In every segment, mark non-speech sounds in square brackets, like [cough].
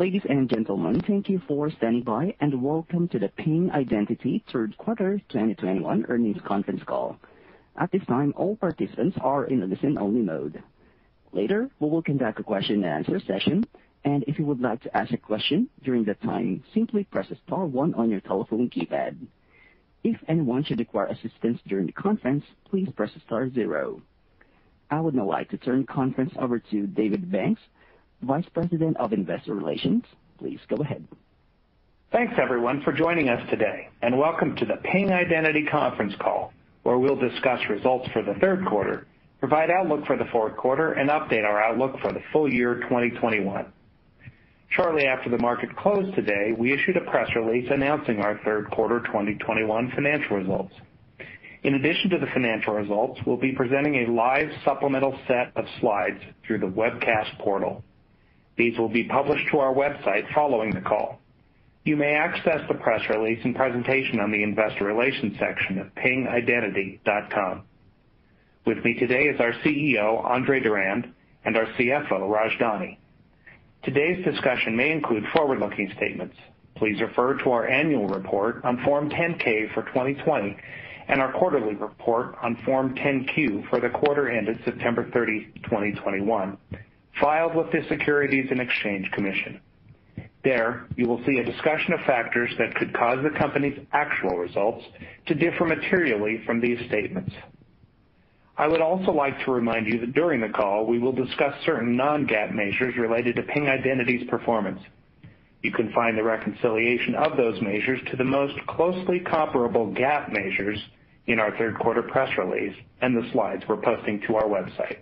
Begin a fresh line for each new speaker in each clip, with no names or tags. Ladies and gentlemen, thank you for standing by, and welcome to the Ping Identity third quarter 2021 earnings conference call. At this time, all participants are in a listen-only mode. Later, we will conduct a question-and-answer session, and if you would like to ask a question during that time, simply press star one on your telephone keypad. If anyone should require assistance during the conference, please press star zero. I would now like to turn the conference over to David Banks, Vice President of Investor Relations. Please go ahead.
Thanks everyone for joining us today, and welcome to the Ping Identity conference call, where we'll discuss results for the third quarter, provide outlook for the fourth quarter, and update our outlook for the full year 2021. Shortly after the market closed today, we issued a press release announcing our third quarter 2021 financial results. In addition to the financial results, we'll be presenting a live supplemental set of slides through the webcast portal. These will be published to our website following the call. You may access the press release and presentation on the investor relations section of pingidentity.com. With me today is our CEO, Andre Durand, and our CFO, Raj Dani. Today's discussion may include forward-looking statements. Please refer to our annual report on Form 10-K for 2020 and our quarterly report on Form 10-Q for the quarter ended September 30, 2021, filed with the Securities and Exchange Commission. There, you will see a discussion of factors that could cause the company's actual results to differ materially from these statements. I would also like to remind you that during the call, we will discuss certain non-GAAP measures related to Ping Identity's performance. You can find the reconciliation of those measures to the most closely comparable GAAP measures in our third quarter press release and the slides we're posting to our website.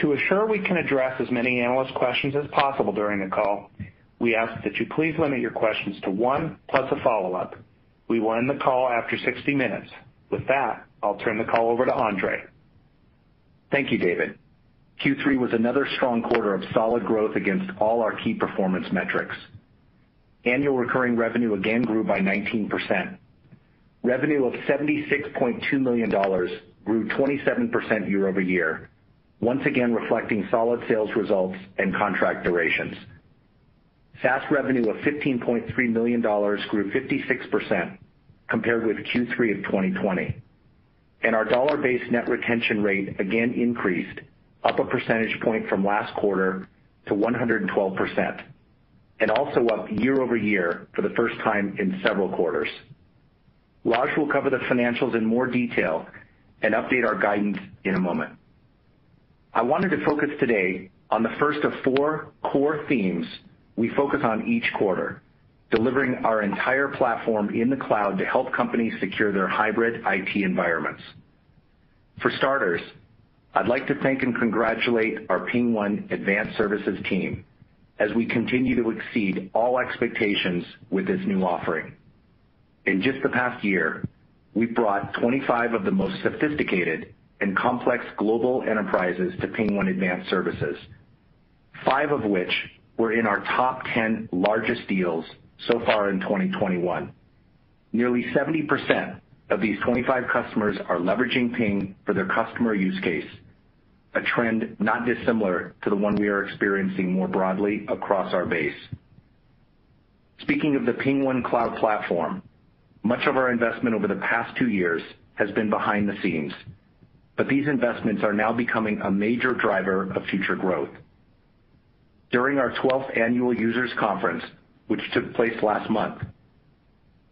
To assure we can address as many analyst questions as possible during the call, we ask that you please limit your questions to one plus a follow-up. We will end the call after 60 minutes. With that, I'll turn the call over to Andre.
Thank you, David. Q3 was another strong quarter of solid growth against all our key performance metrics. Annual recurring revenue again grew by 19%. Revenue of $76.2 million grew 27% year-over-year, once again reflecting solid sales results and contract durations. SaaS revenue of $15.3 million grew 56% compared with Q3 of 2020, and our dollar-based net retention rate again increased up a percentage point from last quarter to 112%, and also up year-over-year for the first time in several quarters. Raj will cover the financials in more detail and update our guidance in a moment. I wanted to focus today on the first of four core themes we focus on each quarter, delivering our entire platform in the cloud to help companies secure their hybrid IT environments. For starters, I'd like to thank and congratulate our PingOne Advanced Services team as we continue to exceed all expectations with this new offering. In just the past year, we've brought 25 of the most sophisticated and complex global enterprises to PingOne Advanced Services, five of which were in our top 10 largest deals so far in 2021. Nearly 70% of these 25 customers are leveraging Ping for their customer use case, a trend not dissimilar to the one we are experiencing more broadly across our base. Speaking of the PingOne Cloud Platform, much of our investment over the past two years has been behind the scenes but these investments are now becoming a major driver of future growth. During our 12th annual users conference, which took place last month,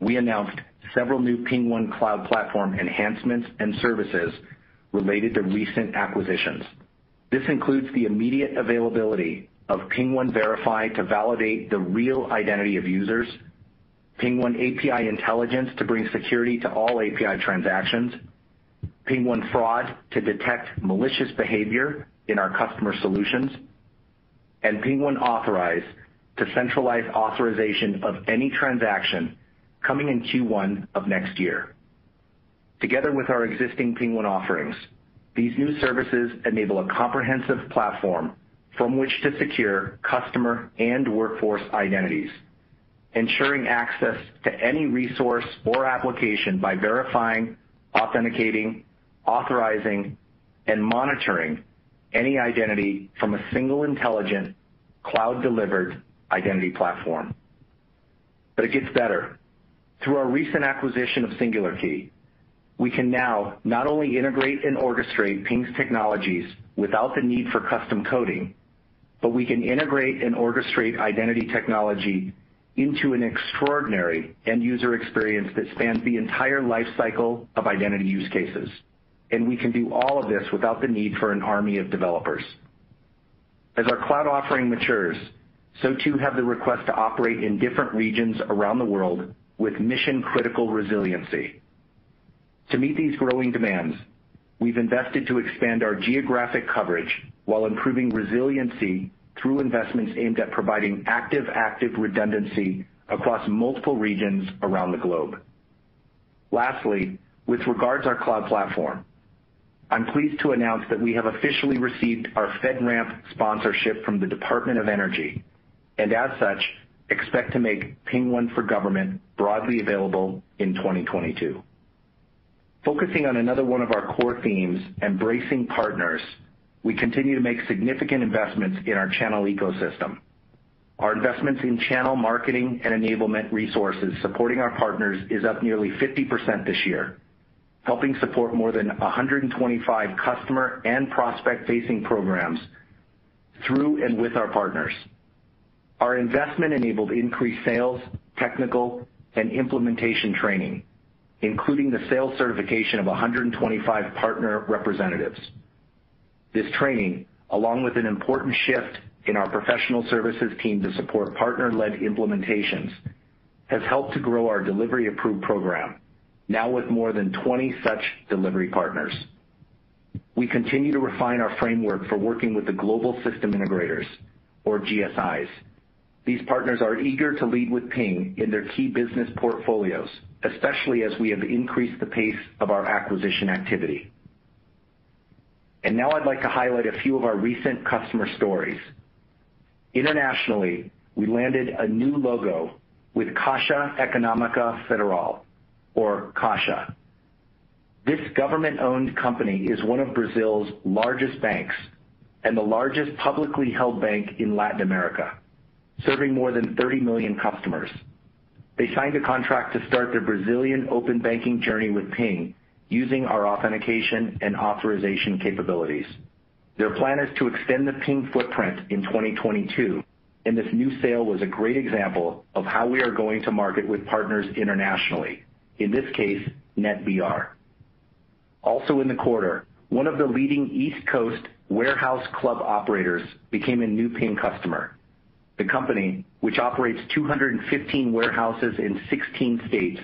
we announced several new PingOne Cloud Platform enhancements and services related to recent acquisitions. This includes the immediate availability of PingOne Verify to validate the real identity of users, PingOne API Intelligence to bring security to all API transactions, PingOne Fraud to detect malicious behavior in our customer solutions, and PingOne Authorize to centralize authorization of any transaction coming in Q1 of next year. Together with our existing PingOne offerings, these new services enable a comprehensive platform from which to secure customer and workforce identities, ensuring access to any resource or application by verifying, authenticating, authorizing, and monitoring any identity from a single intelligent, cloud-delivered identity platform. It gets better. Through our recent acquisition of Singular Key, we can now not only integrate and orchestrate Ping's technologies without the need for custom coding, but we can integrate and orchestrate identity technology into an extraordinary end-user experience that spans the entire life cycle of identity use cases and we can do all of this without the need for an army of developers. As our cloud offering matures, so too have the requests to operate in different regions around the world with mission-critical resiliency. To meet these growing demands, we've invested to expand our geographic coverage while improving resiliency through investments aimed at providing active-active redundancy across multiple regions around the globe. Lastly, with regards our cloud platform, I'm pleased to announce that we have officially received our FedRAMP sponsorship from the Department of Energy, and as such, expect to make PingOne for Government broadly available in 2022. Focusing on another one of our core themes, embracing partners, we continue to make significant investments in our channel ecosystem. Our investments in channel marketing and enablement resources supporting our partners is up nearly 50% this year, helping support more than 125 customer and prospect-facing programs through and with our partners. Our investment enabled increased sales, technical, and implementation training, including the sales certification of 125 partner representatives. This training, along with an important shift in our professional services team to support partner-led implementations, has helped to grow our delivery approved program, now with more than 20 such delivery partners. We continue to refine our framework for working with the global system integrators or GSIs. These partners are eager to lead with Ping in their key business portfolios, especially as we have increased the pace of our acquisition activity. Now I'd like to highlight a few of our recent customer stories. Internationally, we landed a new logo with Caixa Econômica Federal, or Caixa. This government-owned company is one of Brazil's largest banks and the largest publicly held bank in Latin America, serving more than 30 million customers. They signed a contract to start their Brazilian open banking journey with Ping using our authentication and authorization capabilities. Their plan is to extend the Ping footprint in 2022, and this new sale was a great example of how we are going to market with partners internationally in this case, NetBR. Also in the quarter, one of the leading East Coast warehouse club operators became a new Ping customer. The company, which operates 215 warehouses in 16 states,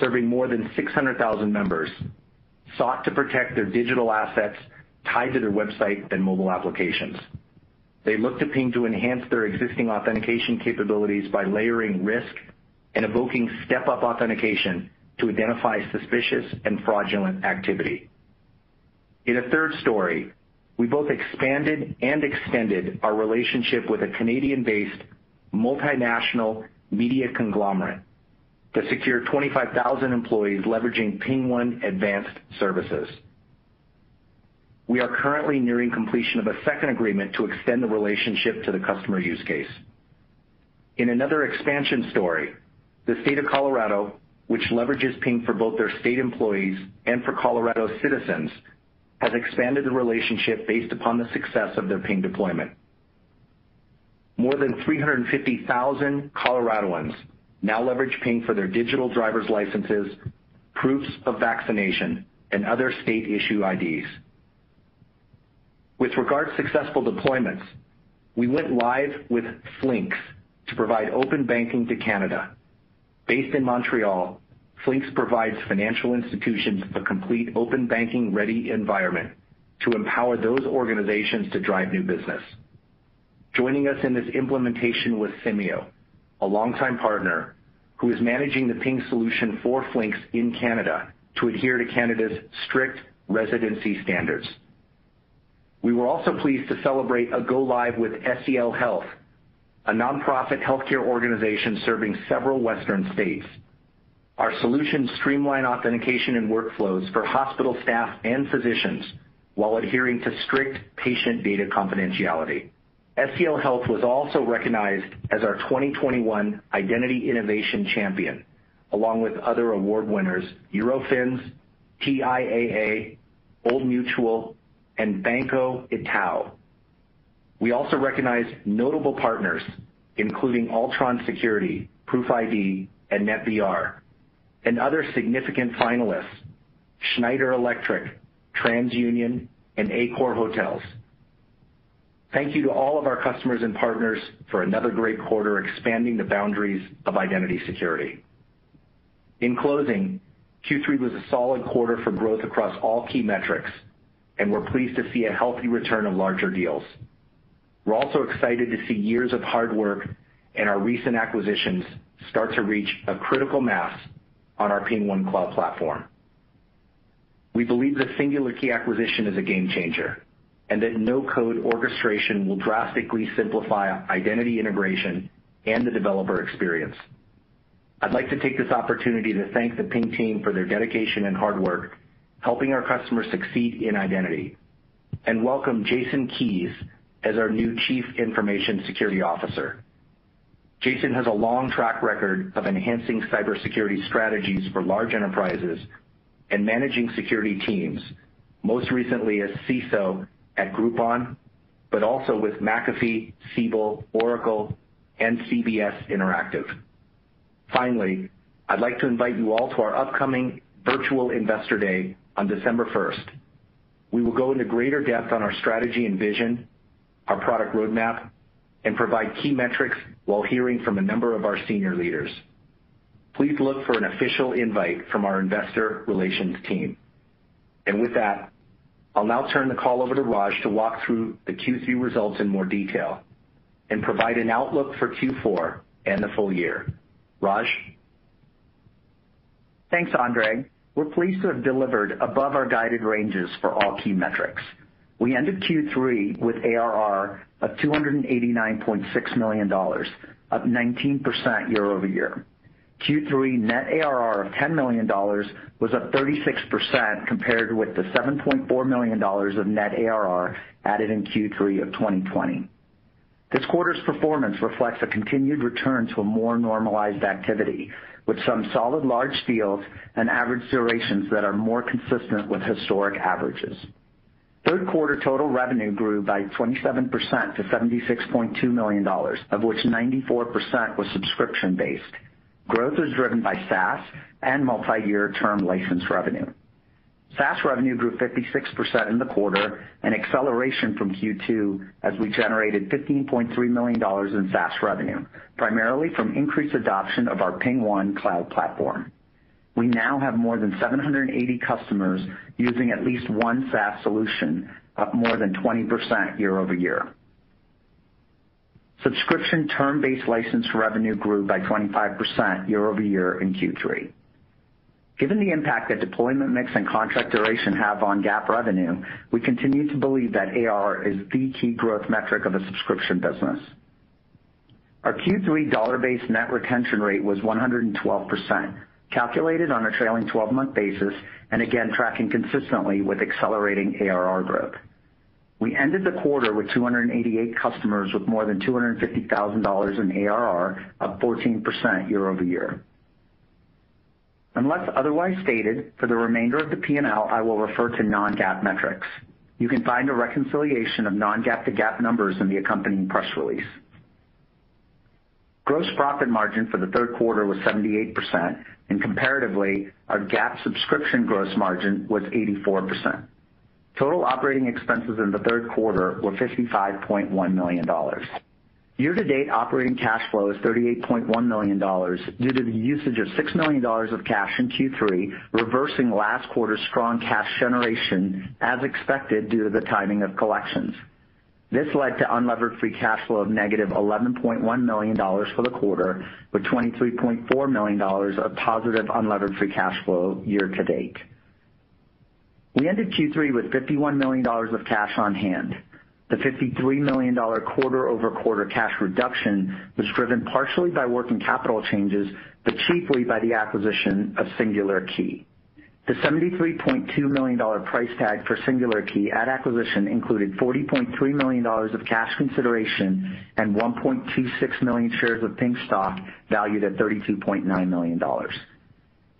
serving more than 600,000 members, sought to protect their digital assets tied to their website and mobile applications. They looked to Ping to enhance their existing authentication capabilities by layering risk and evoking step-up authentication to identify suspicious and fraudulent activity. In a third story, we both expanded and extended our relationship with a Canadian-based multinational media conglomerate to secure 25,000 employees leveraging PingOne Advanced Services. We are currently nearing completion of a second agreement to extend the relationship to the customer use case. In another expansion story, the state of Colorado which leverages Ping for both their state employees and for Colorado citizens, has expanded the relationship based upon the success of their Ping deployment. More than 350,000 Coloradoans now leverage Ping for their digital driver's licenses, proofs of vaccination, and other state-issue IDs. With regard to successful deployments, we went live with Flinks to provide open banking to Canada, Based in Montreal, Flinks provides financial institutions a complete open banking-ready environment to empower those organizations to drive new business. Joining us in this implementation was Simeio, a longtime partner who is managing the Ping solution for Flinks in Canada to adhere to Canada's strict residency standards. We were also pleased to celebrate a go live with SCL Health a nonprofit healthcare organization serving several Western states. Our solutions streamline authentication and workflows for hospital staff and physicians while adhering to strict patient data confidentiality. SCL Health was also recognized as our 2021 Identity Innovation Champion, along with other award winners Eurofins, TIAA, Old Mutual, and Banco Itaú, we also recognized notable partners, including Altron Security, ProofID, and NetBR, and other significant finalists, Schneider Electric, TransUnion, and Accor Hotels. Thank you to all of our customers and partners for another great quarter expanding the boundaries of identity security. In closing, Q3 was a solid quarter for growth across all key metrics, and we're pleased to see a healthy return of larger deals. We're also excited to see years of hard work and our recent acquisitions start to reach a critical mass on our PingOne Cloud Platform. We believe the Singular Key acquisition is a game changer, and that no-code orchestration will drastically simplify identity integration and the developer experience. I'd like to take this opportunity to thank the Ping team for their dedication and hard work, helping our customers succeed in identity, and welcome Jason Keyes as our new Chief Information Security Officer. Jason has a long track record of enhancing cybersecurity strategies for large enterprises and managing security teams, most recently as CISO at Groupon, but also with McAfee, Siebel, Oracle, and CBS Interactive. Finally, I'd like to invite you all to our upcoming virtual Investor Day on December 1st. We will go into greater depth on our strategy and vision, our product roadmap, and provide key metrics while hearing from a number of our senior leaders. Please look for an official invite from our investor relations team. With that, I'll now turn the call over to Raj to walk through the Q3 results in more detail and provide an outlook for Q4 and the full year. Raj?
Thanks, Andre. We're pleased to have delivered above our guided ranges for all key metrics, we ended Q3 with ARR of $289.6 million, up 19% year-over-year. Q3 net ARR of $10 million was up 36% compared with the $7.4 million of net ARR added in Q3 of 2020. This quarter's performance reflects a continued return to a more normalized activity, with some solid large deals and average durations that are more consistent with historic averages. Third quarter total revenue grew by 27% to $76.2 million, of which 94% was subscription-based. Growth was driven by SaaS and multi-year term license revenue. SaaS revenue grew 56% in the quarter, an acceleration from Q2 as we generated $15.3 million in SaaS revenue, primarily from increased adoption of our PingOne cloud platform we now have more than 780 customers using at least one SaaS solution, up more than 20% year-over-year. Subscription term-based license revenue grew by 25% year-over-year in Q3. Given the impact that deployment mix and contract duration have on GAAP revenue, we continue to believe that ARR is the key growth metric of a subscription business. Our Q3 dollar-based net retention rate was 112%, calculated on a trailing 12-month basis, and again, tracking consistently with accelerating ARR growth. We ended the quarter with 288 customers with more than $250,000 in ARR, up 14% year-over-year. Unless otherwise stated, for the remainder of the P&L, I will refer to non-GAAP metrics. You can find a reconciliation of non-GAAP to GAAP numbers in the accompanying press release. Gross profit margin for the third quarter was 78%, and comparatively, our GAAP subscription gross margin was 84%. Total operating expenses in the third quarter were $55.1 million. Year-to-date operating cash flow is $38.1 million due to the usage of $6 million of cash in Q3, reversing last quarter's strong cash generation as expected due to the timing of collections. This led to unlevered free cash flow of negative $11.1 million for the quarter, with $23.4 million of positive unlevered free cash flow year to date. We ended Q3 with $51 million of cash on hand. The $53 million quarter-over-quarter cash reduction was driven partially by working capital changes, but chiefly by the acquisition of Singular Key. The $73.2 million price tag for Singular Key at acquisition included $40.3 million of cash consideration and 1.26 million shares of Ping stock valued at $32.9 million.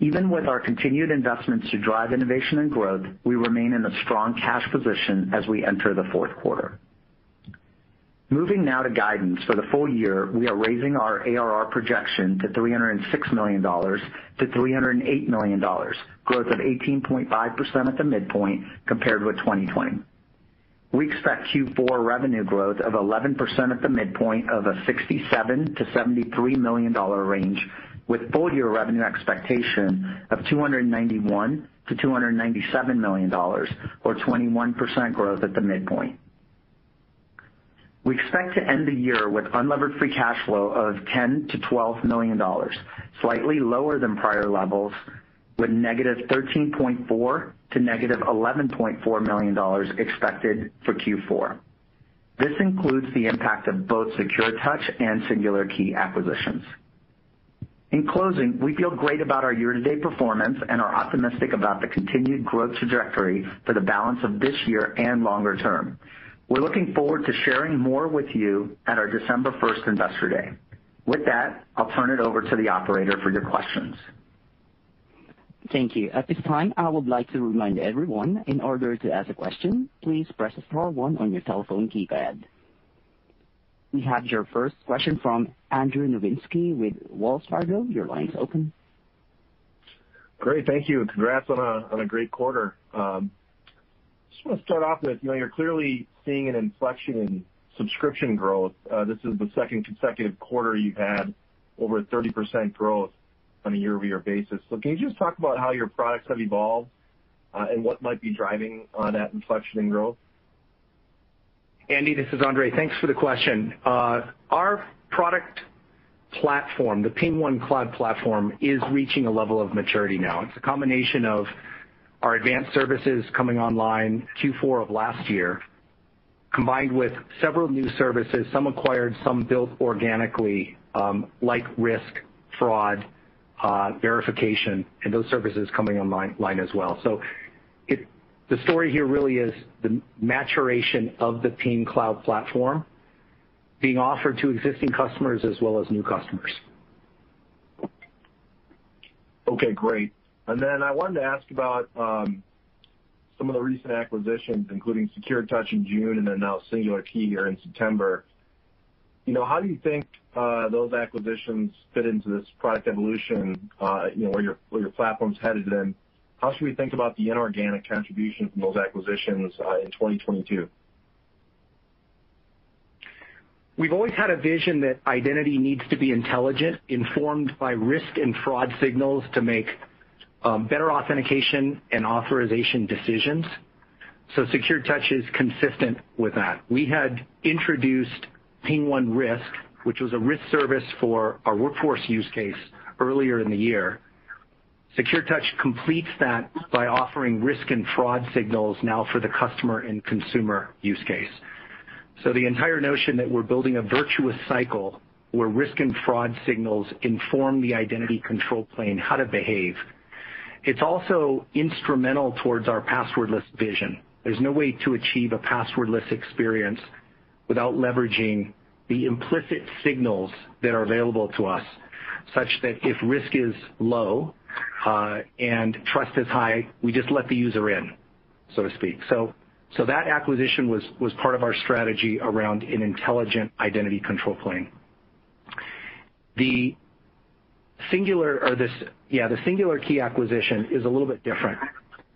Even with our continued investments to drive innovation and growth, we remain in a strong cash position as we enter the fourth quarter. Moving now to guidance. For the full year, we are raising our ARR projection to $306 million-$308 million, growth of 18.5% at the midpoint compared with 2020. We expect Q4 revenue growth of 11% at the midpoint of a $67 million-$73 million range, with full-year revenue expectation of $291 million-$297 million, or 21% growth at the midpoint. We expect to end the year with unlevered free cash flow of $10 million-$12 million, slightly lower than prior levels, with -$13.4 million to -$11.4 million expected for Q4. This includes the impact of both Touch and Singular Key acquisitions. In closing, we feel great about our year-to-date performance and are optimistic about the continued growth trajectory for the balance of this year and longer term. We're looking forward to sharing more with you at our December 1st Investor Day. With that, I'll turn it over to the operator for your questions.
Thank you. At this time, I would like to remind everyone, in order to ask a question, please press star one on your telephone keypad. We have your first question from Andrew Nowinski with Wells Fargo. Your line's open.
Great. Thank you. Congrats on a great quarter. Um, just want to start off with, you're know, you clearly seeing an inflection in subscription growth. Uh, this is the second consecutive quarter you've had over 30% growth on a year-over-year basis. Can you just talk about how your products have evolved, uh, and what might be driving uh, that inflection in growth?
Andy, this is Andre. Thanks for the question. Our product platform, the PingOne Cloud Platform, is reaching a level of maturity now. It's a combination of our advanced services coming online Q4 of last year, combined with several new services, some acquired, some built organically, um, like risk, fraud, uh, verification, and those services coming online as well. The story here really is the maturation of the Ping Cloud platform being offered to existing customers as well as new customers.
Okay, great then I wanted to ask about um, some of the recent acquisitions, including SecuredTouch in June and then now Singular Key here in September. How do you think uh, those acquisitions fit into this product evolution, uh, where your platform's headed, and how should we think about the inorganic contribution from those acquisitions uh, in 2022?
We've always had a vision that identity needs to be intelligent, informed by risk and fraud signals to make um, better authentication and authorization decisions. SecuredTouch is consistent with that. We had introduced PingOne Risk, which was a risk service for our workforce use case earlier in the year. SecuredTouch completes that by offering risk and fraud signals now for the customer and consumer use case. The entire notion that we're building a virtuous cycle where risk and fraud signals inform the identity control plane how to behave, it's also instrumental towards our passwordless vision. There's no way to achieve a passwordless experience without leveraging the implicit signals that are available to us, such that if risk is low uh, and trust is high, we just let the user in, so to speak. So, That acquisition was part of our strategy around an intelligent identity control plane. The yeah, the Singular Key acquisition is a little bit different.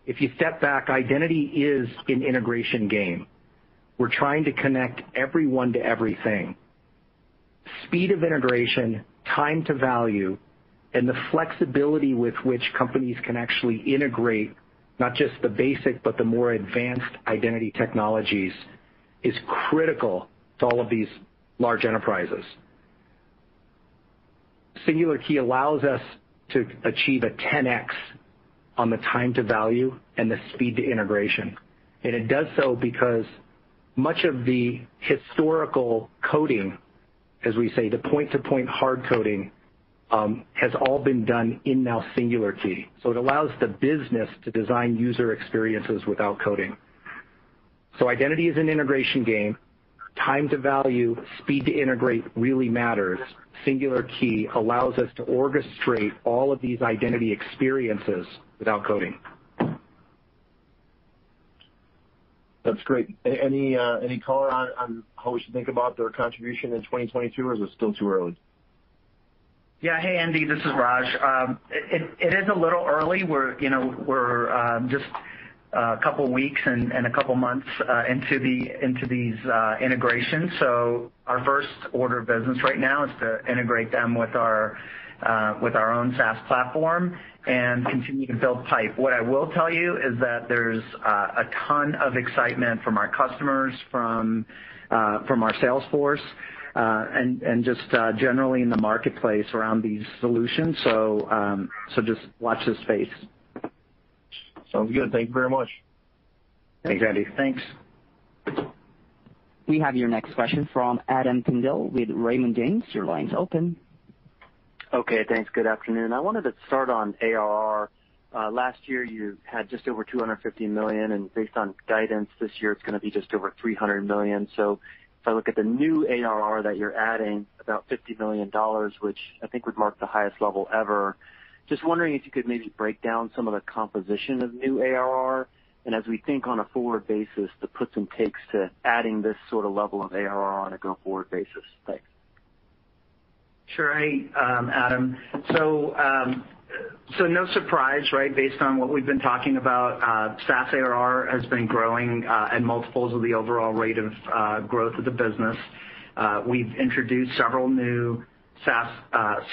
If you step back, identity is an integration game. We're trying to connect everyone to everything. Speed of integration, time to value, and the flexibility with which companies can actually integrate not just the basic, but the more advanced identity technologies is critical to all of these large enterprises. Singular Key allows us to achieve a 10x on the time to value and the speed to integration. It does so because much of the historical coding, as we say, the point-to-point hard coding, um, has all been done in now Singular Key. It allows the business to design user experiences without coding. Identity is an integration game. Time to value, speed to integrate really matters. Singular Key allows us to orchestrate all of these identity experiences without coding.
That's great. Uh, any color on how we should think about their contribution in 2022, or is it still too early?
Yeah. Hey, Andy, this is Raj. Um, it is a little early. We're um, just a couple weeks and a couple months uh, into these uh, integrations. Our first order of business right now is to integrate them uh, with our own SaaS platform and continue to build pipe. What I will tell you is that there's a ton of excitement from our customers, from our sales force, and just generally in the marketplace around these solutions. Um, just watch this space.
Sounds good. Thank you very much.
Thanks, Andy. Thanks.
We have your next question from Adam Tindle with Raymond James. Your line's open.
Okay, thanks. Good afternoon. I wanted to start on ARR. Uh, last year, you had just over $250 million, and based on guidance this year, it's going to be just over $300 million. If I look at the new ARR that you're adding, about $50 million, which I think would mark the highest level ever. Just wondering if you could maybe break down some of the composition of new ARR, and as we think on a forward basis, the puts and takes to adding this sort of level of ARR on a go-forward basis. Thanks.
Sure. Hey, um, Adam. Um, no surprise, right? Based on what we've been talking about, uh, SaaS ARR has been growing uh, at multiples of the overall rate of uh, growth of the business. We've introduced several new SaaS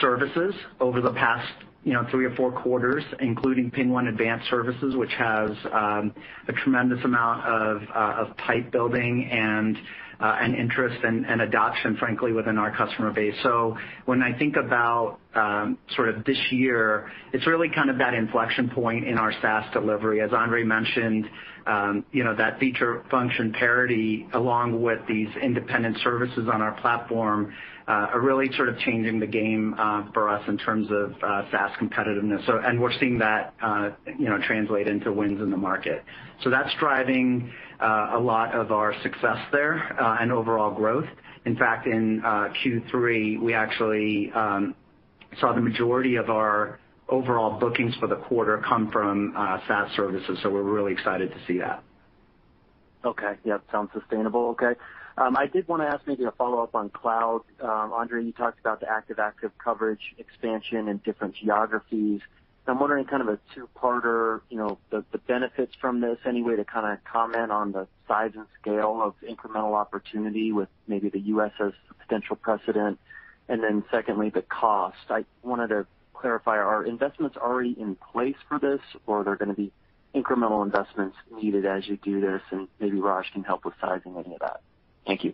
services over the past you know, three or four quarters, including PingOne Advanced Services, which has um, a tremendous amount of uh, of pipe building and uh, and interest and adoption, frankly, within our customer base. When I think about um, sort of this year, it's really kind of that inflection point in our SaaS delivery. As Andre mentioned, um, you know, that feature function parity, along with these independent services on our platform, uh, are really sort of changing the game uh, for us in terms of SaaS competitiveness. We're seeing that, you know, translate into wins in the market. That's driving uh, a lot of our success there uh, and overall growth. In fact, in uh, Q3, we actually um, saw the majority of our overall bookings for the quarter come from SaaS services, so we're really excited to see that.
Okay. Yep, sounds sustainable. Okay. Um, I did want to ask maybe a follow-up on cloud. Um, Andre, you talked about the active coverage expansion in different geographies. I'm wondering kind of a two-parter, you know, the benefits from this. Any way to kinda comment on the size and scale of incremental opportunity with maybe the U.S. as potential precedent? Then secondly, the cost. I wanted to clarify, are investments already in place for this, or are there gonna be incremental investments needed as you do this? And Maybe Raj can help with sizing any of that. Thank you.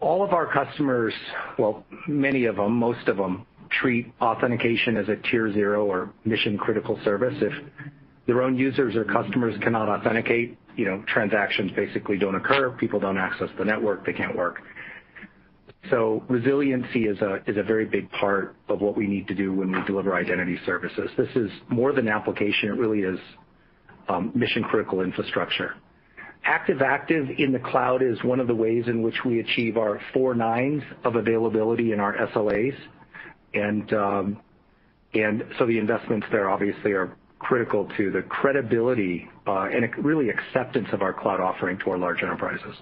All of our customers, well, many of them, most of them, treat authentication as a tier 0 or mission-critical service. If their own users or customers cannot authenticate, you know transactions basically don't occur, people don't access the network, they can't work. So Resiliency is a very big part of what we need to do when we deliver identity services. This is more than application. It really is um, mission-critical infrastructure. Active-active in the cloud is one of the ways in which we achieve our four nines of availability in our SLAs. Um, the investments there obviously are critical to the credibility uh, and really acceptance of our cloud offering to our large enterprises.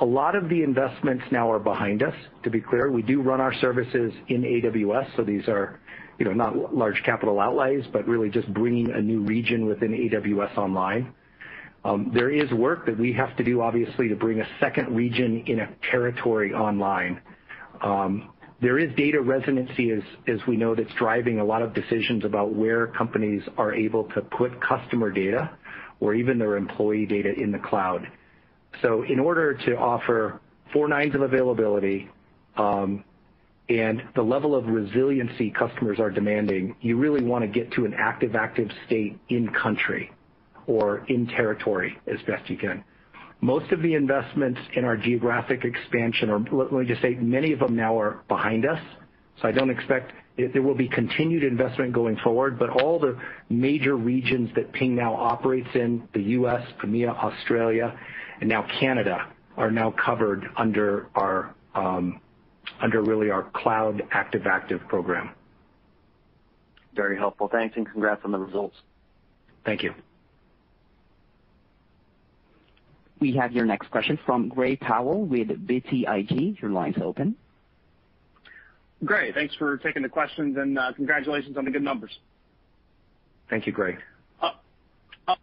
A lot of the investments now are behind us, to be clear. We do run our services in AWS, so these are not large capital outlays, but really just bringing a new region within AWS online. Um, there is work that we have to do, obviously, to bring a second region in a territory online. Um, there is data residency as we know that's driving a lot of decisions about where companies are able to put customer data or even their employee data in the cloud. In order to offer four nines of availability, um, and the level of resiliency customers are demanding, you really want to get to an active state in country or in territory as best you can. Most of the investments in our geographic expansion, or let me just say many of them now are behind us. I don't expect there will be continued investment going forward, but all the major regions that Ping now operates in, the U.S., EMEA, Australia, and now Canada, are now covered under um, really our Cloud Active-Active program.
Very helpful. Thanks, and congrats on the results.
Thank you.
We have your next question from Gray Powell with BTIG. Your line's open.
Great. Thanks for taking the questions, and uh, congratulations on the good numbers.
Thank you, Gray. Uh,
uh,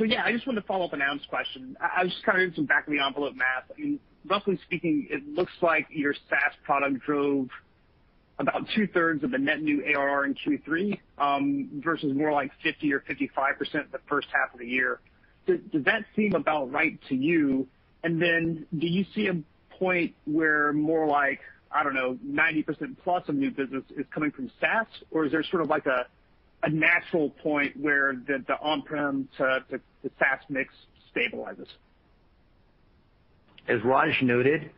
yeah, I just wanted to follow up on Adam's question. I was just kind of doing some back of the envelope math. I mean, roughly speaking, it looks like your SaaS product drove about 2 thirds of the net new ARR in Q3, um, versus more like 50% or 55% the first half of the year. Does that seem about right to you? Do you see a point where more like, I don't know, 90% plus of new business is coming from SaaS? Is there sort of like a natural point where the on-prem to SaaS mix stabilizes?
As Raj noted,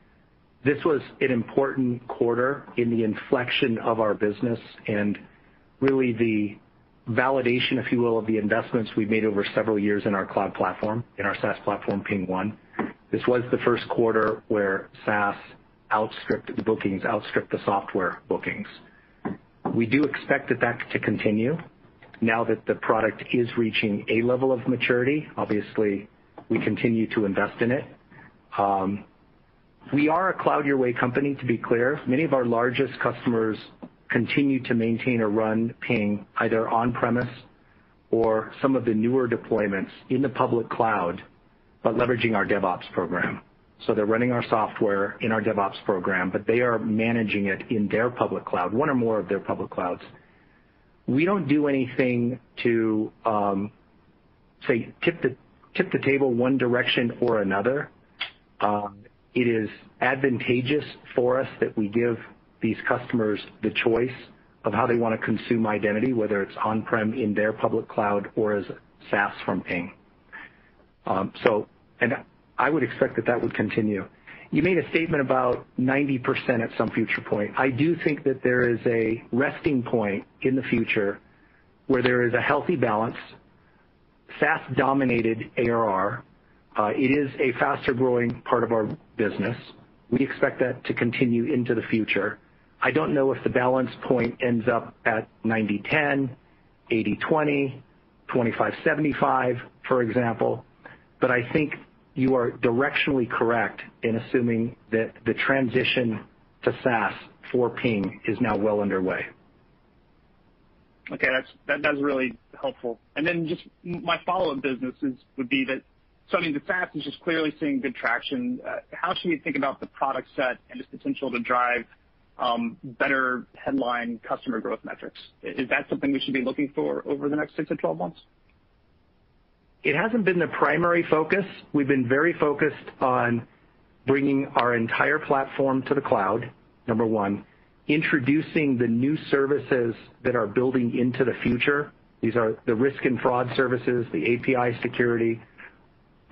this was an important quarter in the inflection of our business and really the validation, if you will, of the investments we've made over several years in our cloud platform, in our SaaS platform, PingOne. This was the first quarter where SaaS outstripped the bookings outstripped the software bookings. We do expect that to continue now that the product is reaching a level of maturity. Obviously, we continue to invest in it. Um, we are a cloud your way company, to be clear. Many of our largest customers continue to maintain or run Ping either on-premise or some of the newer deployments in the public cloud, but leveraging our DevOps program. They're running our software in our DevOps program, but they are managing it in their public cloud, one or more of their public clouds. We don't do anything to, um, say, tip the table one direction or another. Um, it is advantageous for us that we give these customers the choice of how they want to consume identity, whether it's on-prem in their public cloud or as SaaS from Ping. Um, I would expect that that would continue. You made a statement about 90% at some future point. I do think that there is a resting point in the future where there is a healthy balance, SaaS-dominated ARR. Uh, it is a faster-growing part of our business. We expect that to continue into the future. I don't know if the balance point ends up at 90/10, 80/20, 25/75, for example. but I think you are directionally correct in assuming that the transition to SaaS for Ping is now well underway.
Okay. That's really helpful. And then Just my follow-up business is would be that, so I mean, the SaaS is just clearly seeing good traction. Uh, how should we think about the product set and its potential to drive um, better headline customer growth metrics. Is that something we should be looking for over the next 6-12 to months?
It hasn't been the primary focus. We've been very focused on bringing our entire platform to the cloud, number one, introducing the new services that are building into the future. These are the risk and fraud services, the API security,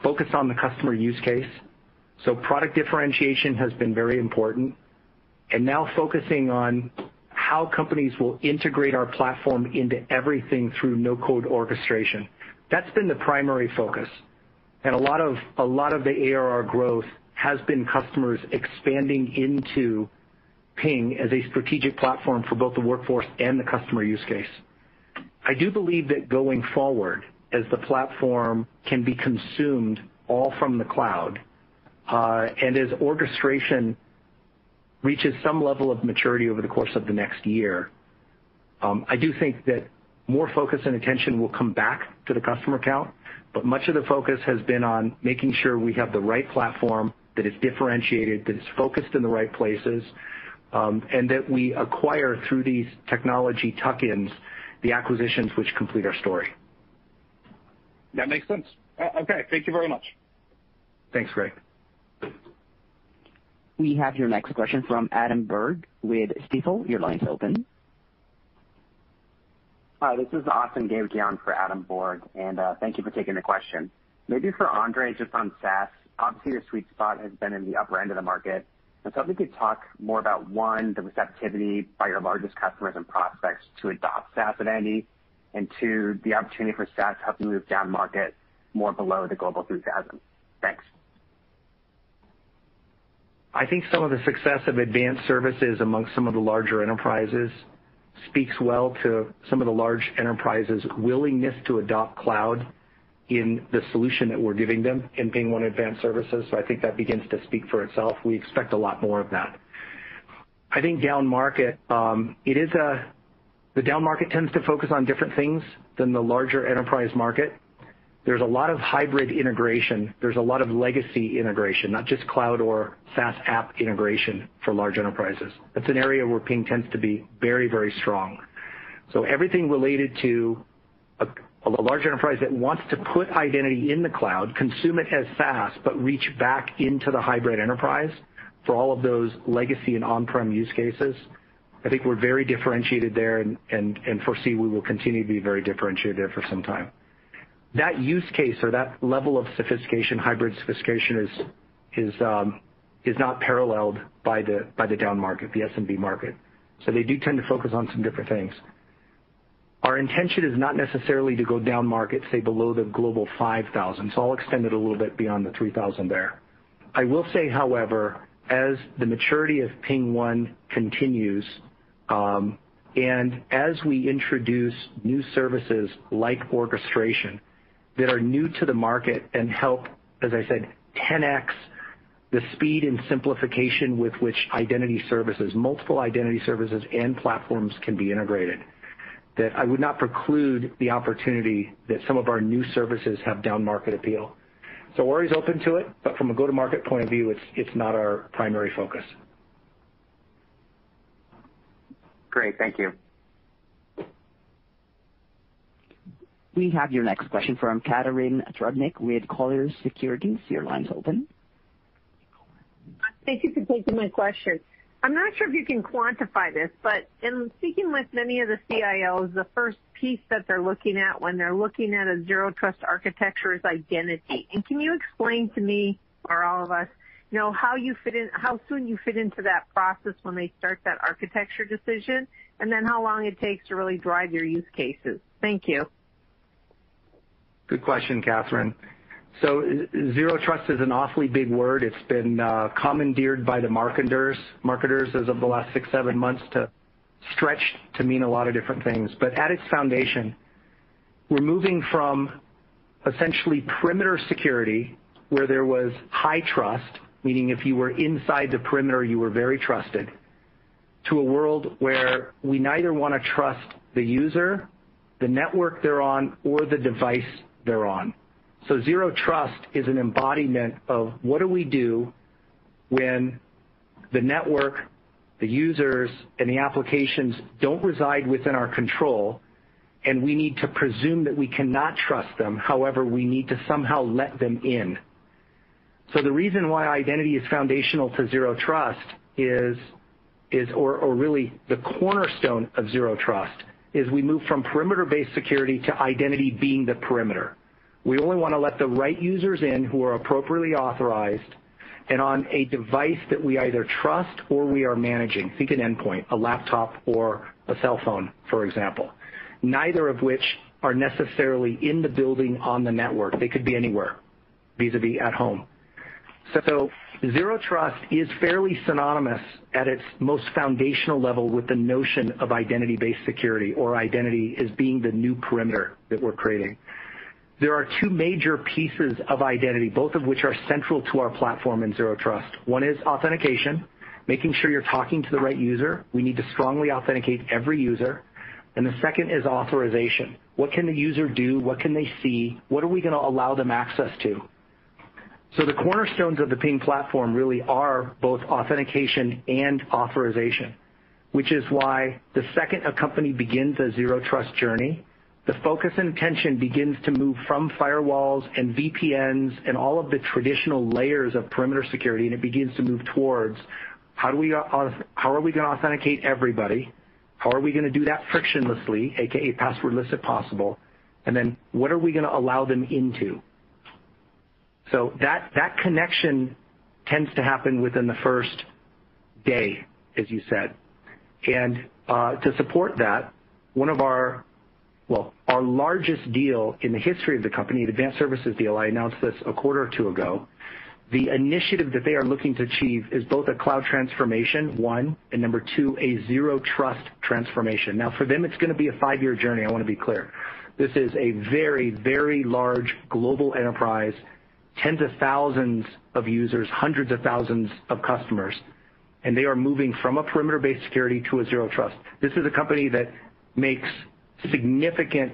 focused on the customer use case. Product differentiation has been very important and now focusing on how companies will integrate our platform into everything through no-code orchestration. That's been the primary focus. A lot of the ARR growth has been customers expanding into Ping as a strategic platform for both the workforce and the customer use case. I do believe that going forward, as the platform can be consumed all from the cloud, uh, and as orchestration reaches some level of maturity over the course of the next year, um, I do think that more focus and attention will come back to the customer count, but much of the focus has been on making sure we have the right platform that is differentiated, that is focused in the right places, um, and that we acquire through these technology tuck-ins, the acquisitions which complete our story.
That makes sense. Uh, okay. Thank you very much.
Thanks, Greg.
We have your next question from Adam Borg with Stifel. Your line's open.
Hi, this is Austin Gavigan for Adam Borg, and uh, thank you for taking the question. Maybe for Andre, just on SaaS. Obviously, your sweet spot has been in the upper end of the market. I was hoping you could talk more about, one, the receptivity by your largest customers and prospects to adopt SaaS at Andi, and two, the opportunity for SaaS to help you move down market more below the Global 2000. Thanks.
I think some of the success of advanced services amongst some of the larger enterprises speaks well to some of the large enterprises' willingness to adopt cloud in the solution that we're giving them in PingOne Advanced Services. I think that begins to speak for itself. We expect a lot more of that. I think down market, um, the down market tends to focus on different things than the larger enterprise market. There's a lot of hybrid integration. There's a lot of legacy integration, not just cloud or SaaS app integration for large enterprises. That's an area where Ping tends to be very, very strong. Everything related to a large enterprise that wants to put identity in the cloud, consume it as SaaS, but reach back into the hybrid enterprise for all of those legacy and on-prem use cases, I think we're very differentiated there and foresee we will continue to be very differentiated there for some time. That use case or that level of sophistication, hybrid sophistication is um, not paralleled by the down market, the SMB market. So They do tend to focus on some different things. Our intention is not necessarily to go down market, say below the Global 5,000. So I'll extend it a little bit beyond the 3,000 there. I will say, however, as the maturity of PingOne continues, um, and as we introduce new services like orchestration, that are new to the market and help, as I said, 10x the speed and simplification with which identity services, multiple identity services and platforms can be integrated. That I would not preclude the opportunity that some of our new services have down-market appeal. We're always open to it, but from a go-to-market point of view, it's not our primary focus.
Great. Thank you.
We have your next question from Catharine Trebnick with Colliers Securities. Your line's open.
Thank you for taking my question. I'm not sure if you can quantify this, but in speaking with many of the CIOs, the first piece that they're looking at when they're looking at a Zero Trust architecture is identity. Can you explain to me or all of us you how fit in, how soon you fit into that process when they start that architecture decision, and then how long it takes to really drive your use cases? Thank you.
Good question, Catharine. Zero Trust is an awfully big word. It's been uh, commandeered by the marketers as of the last six, seven months to stretch to mean a lot of different things. At its foundation, we're moving from essentially perimeter security, where there was high trust, meaning if you were inside the perimeter, you were very trusted, to a world where we neither want to trust the user, the network they're on, or the device they're on. So Zero Trust is an embodiment of what do we do when the network, the users, and the applications don't reside within our control, and we need to presume that we cannot trust them. However, we need to somehow let them in. So The reason why identity is foundational to Zero Trust is, or really the cornerstone of Zero Trust, is we move from perimeter-based security to identity being the perimeter. We only want to let the right users in who are appropriately authorized and on a device that we either trust or we are managing. Think an endpoint, a laptop or a cell phone, for example. Neither of which are necessarily in the building on the network. They could be anywhere, vis-a-vis at home. Zero Trust is fairly synonymous at its most foundational level with the notion of identity-based security or identity as being the new perimeter that we're creating. There are two major pieces of identity, both of which are central to our platform in Zero Trust. One is authentication, making sure you're talking to the right user. We need to strongly authenticate every user. And The second is authorization. What can the user do? What can they see? What are we going to allow them access to? The cornerstones of the Ping platform really are both authentication and authorization, which is why the second a company begins a Zero Trust journey, the focus and attention begins to move from firewalls and VPNs and all of the traditional layers of perimeter security, and it begins to move towards how are we going to authenticate everybody? How are we going to do that frictionlessly, AKA passwordless if possible? What are we going to allow them into? So That connection tends to happen within the first day, as you said. And uh, To support that, one of our largest deal in the history of the company, the Advanced Services deal, I announced this a quarter or two ago. The initiative that they are looking to achieve is both a cloud transformation, one, and number two, a Zero Trust transformation. Now, for them, it's going to be a five-year journey, I want to be clear. This is a very, very large global enterprise tens of thousands of users, hundreds of thousands of customers, and they are moving from a perimeter-based security to a Zero Trust. This is a company that makes significant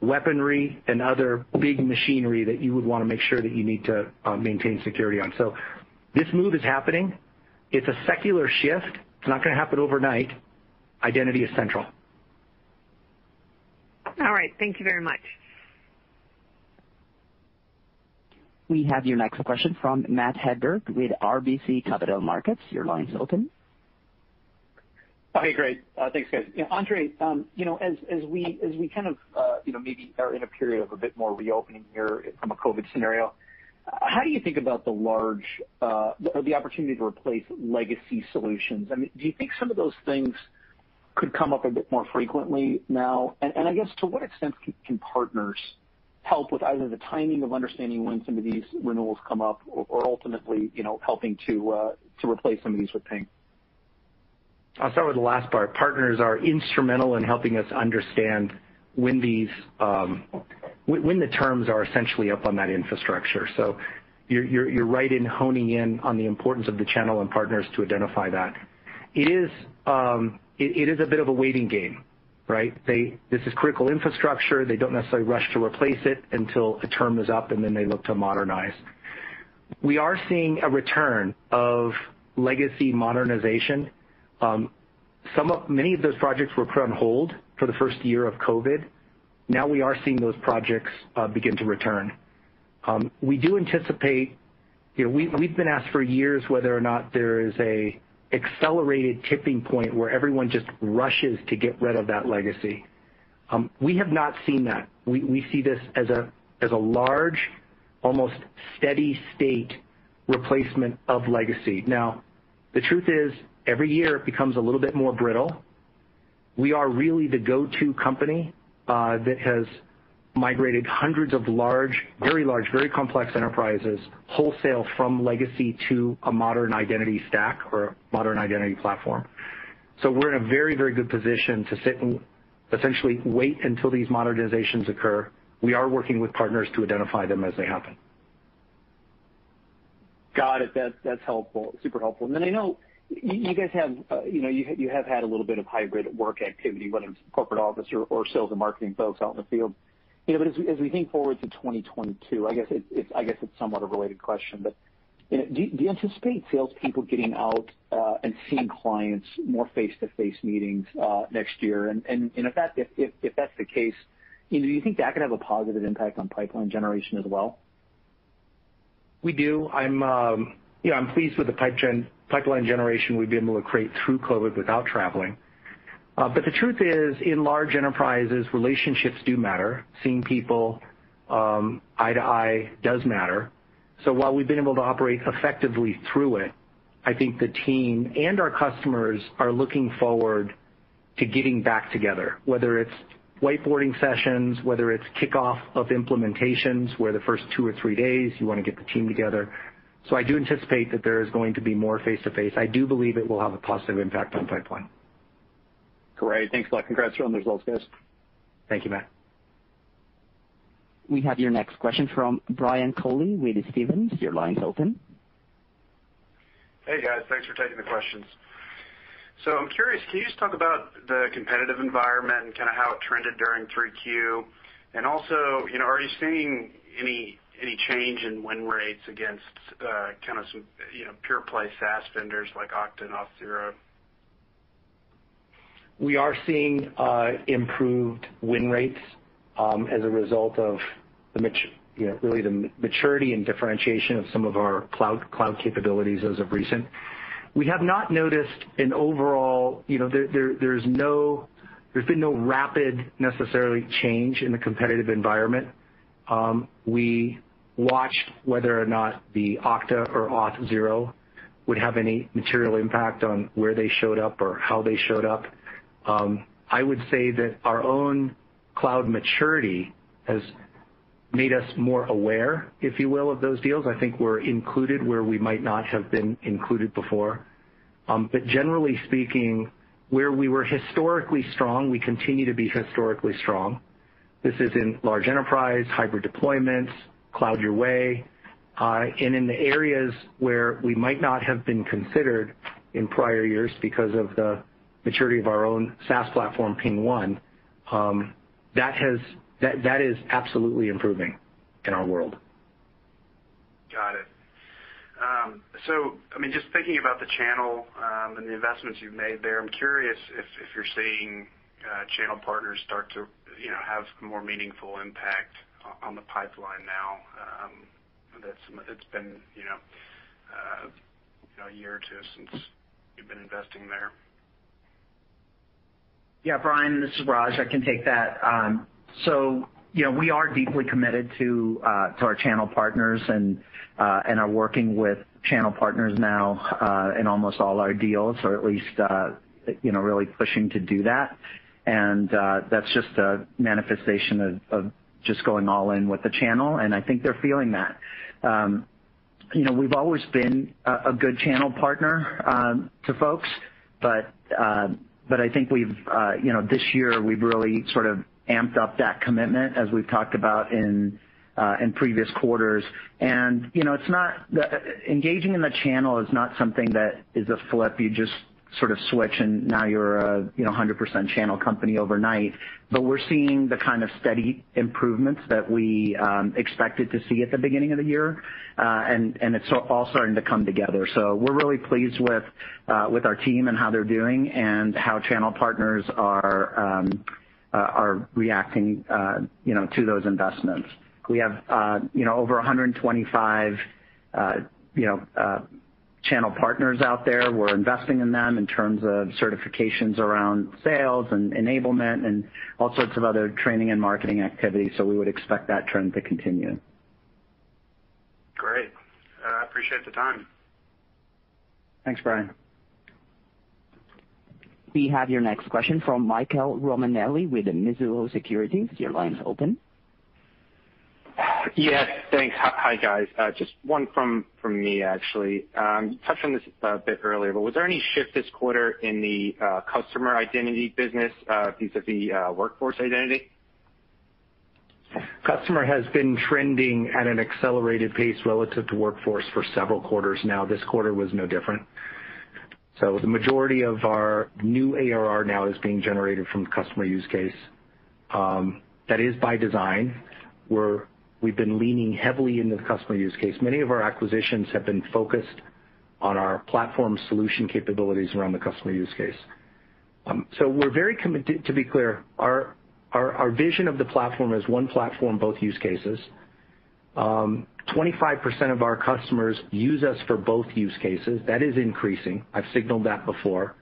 weaponry and other big machinery that you would want to make sure that you need to uh, maintain security on. So, This move is happening. It's a secular shift. It's not going to happen overnight. Identity is central.
All right. Thank you very much.
We have your next question from Matt Hedberg with RBC Capital Markets. Your line's open.
Okay, great. Uh, thanks, guys. Andre, um, you know, as we kind of uh, you know maybe are in a period of a bit more reopening here from a COVID scenario, how do you think about the large uh, the opportunity to replace legacy solutions? I mean, Do you think some of those things could come up a bit more frequently now? I guess to what extent can partners help with either the timing of understanding when some of these renewals come up or ultimately you know, helping uh, to replace some of these with Ping?
I'll start with the last part. Partners are instrumental in helping us understand when um, the terms are essentially up on that infrastructure. You're right in honing in on the importance of the channel and partners to identify that. It is um, a bit of a waiting game right? This is critical infrastructure. They don't necessarily rush to replace it until a term is up, and then they look to modernize. We are seeing a return of legacy modernization. Um, many of those projects were put on hold for the first year of COVID. Now we are seeing those projects uh, begin to return. Um, we've been asked for years whether or not there is a accelerated tipping point where everyone just rushes to get rid of that legacy. Um, we have not seen that. We see this as a large, almost steady state replacement of legacy. Now, the truth is, every year it becomes a little bit more brittle. We are really the go-to company uh, that has migrated hundreds of large, very large, very complex enterprises wholesale from legacy to a modern identity stack or modern identity platform. So We're in a very, very good position to sit and essentially wait until these modernizations occur. We are working with partners to identify them as they happen.
Got it. That's helpful. Super helpful. And then I know you guys have, uh, you know, you have had a little bit of hybrid work activity, whether it's corporate office or sales and marketing folks out in the field. As we think forward to 2022, I guess it's somewhat a related question, but do you anticipate salespeople getting out uh, and seeing clients more face-to-face meetings uh, next year? If that's the case, do you think that could have a positive impact on pipeline generation as well?
We do. I'm um, pleased with the pipeline generation we've been able to create through COVID without traveling. Uh, the truth is, in large enterprises, relationships do matter. Seeing people um, eye to eye does matter. While we've been able to operate effectively through it, I think the team and our customers are looking forward to getting back together, whether it's whiteboarding sessions, whether it's kickoff of implementations, where the first two or three days you want to get the team together. I do anticipate that there is going to be more face-to-face. I do believe it will have a positive impact on pipeline.
Great. Thanks a lot. Congrats on the results, guys.
Thank you, Matt.
We have your next question from Brian Colley with Stephens. Your line's open.
Hey, guys. Thanks for taking the questions. I'm curious, can you just talk about the competitive environment and kind of how it trended during 3Q? Also, you know, are you seeing any change in win rates against uh, kind of some you know pure play SaaS vendors like Okta and Auth0?
We are seeing uh, improved win rates um, as a result of really the maturity and differentiation of some of our cloud capabilities as of recent. We have not noticed an overall. There's been no rapid necessarily change in the competitive environment. Um, we watched whether or not the Okta or Auth0 would have any material impact on where they showed up or how they showed up. Um, I would say that our own cloud maturity has made us more aware, if you will, of those deals. I think we're included where we might not have been included before. Um, generally speaking, where we were historically strong, we continue to be historically strong. This is in large enterprise, hybrid deployments, Cloud Your Way. Uh, in the areas where we might not have been considered in prior years because of the maturity of our own SaaS platform, PingOne, um, that is absolutely improving in our world.
Got it. Um, I mean, Just thinking about the channel um, and the investments you've made there, I'm curious if you're seeing uh, channel partners start to you know, have more meaningful impact on the pipeline now. It's been uh, you know a year or two since you've been investing there.
Yeah, Brian, this is Raj. I can take that. Um, so, you know, We are deeply committed to uh, our channel partners uh, and are working with channel partners now uh, in almost all our deals, or at least you know really pushing to do that. And That's just a manifestation of just going all in with the channel, and I think they're feeling that. Um, you know, We've always been a good channel partner um, to folks, but I think we've, uh, you know, this year, we've really sort of amped up that commitment as we've talked about in uh, previous quarters. You know, it's not engaging in the channel is not something that is a flip. You just sort of switch and now you're a, you know, 100% channel company overnight. But We're seeing the kind of steady improvements that we um, expected to see at the beginning of the year. Uh, and and It's all starting to come together. So We're really pleased with uh, with our team and how they're doing and how channel partners are um, uh, reacting, you know, to those investments. We have, you know, over 125, you know, channel partners out there. We're investing in them in terms of certifications around sales and enablement and all sorts of other training and marketing activities. So We would expect that trend to continue.
Great. Uh, I appreciate the time.
Thanks, Brian.
We have your next question from Michael Romanelli with Mizuho Securities. Your line's open.
Yes, thanks. Hi, guys. Uh, just one from me, actually. Um, you touched on this a bit earlier, but was there any shift this quarter in the uh, customer identity business uh, vis-à-vis workforce identity?
Customer has been trending at an accelerated pace relative to workforce for several quarters now. This quarter was no different. The majority of our new ARR now is being generated from customer use case. Um, that is by design. We're We've been leaning heavily into the customer use case. Many of our acquisitions have been focused on our platform solution capabilities around the customer use case. Um, we're very committed. To be clear, our vision of the platform is one platform, both use cases. 25% um, of our customers use us for both use cases. That is increasing. I've signaled that before.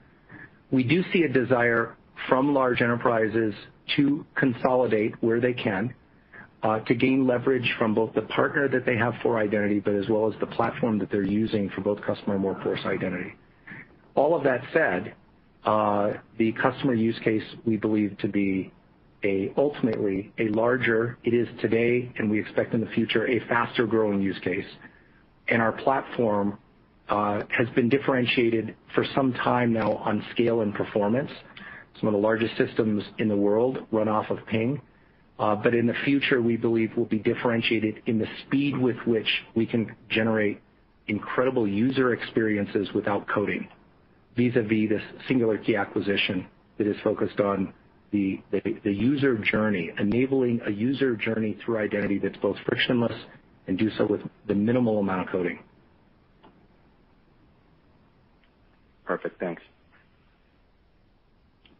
We do see a desire from large enterprises to consolidate where they can. Uh, to gain leverage from both the partner that they have for identity, but as well as the platform that they're using for both customer and workforce identity. All of that said, uh, the customer use case we believe to be ultimately a larger, it is today, and we expect in the future, a faster-growing use case. Our platform uh, has been differentiated for some time now on scale and performance. Some of the largest systems in the world run off of Ping. Uh, but in the future, we believe we'll be differentiated in the speed with which we can generate incredible user experiences without coding vis-a-vis this Singular Key acquisition that is focused on the user journey, enabling a user journey through identity that's both frictionless and do so with the minimal amount of coding.
Perfect. Thanks.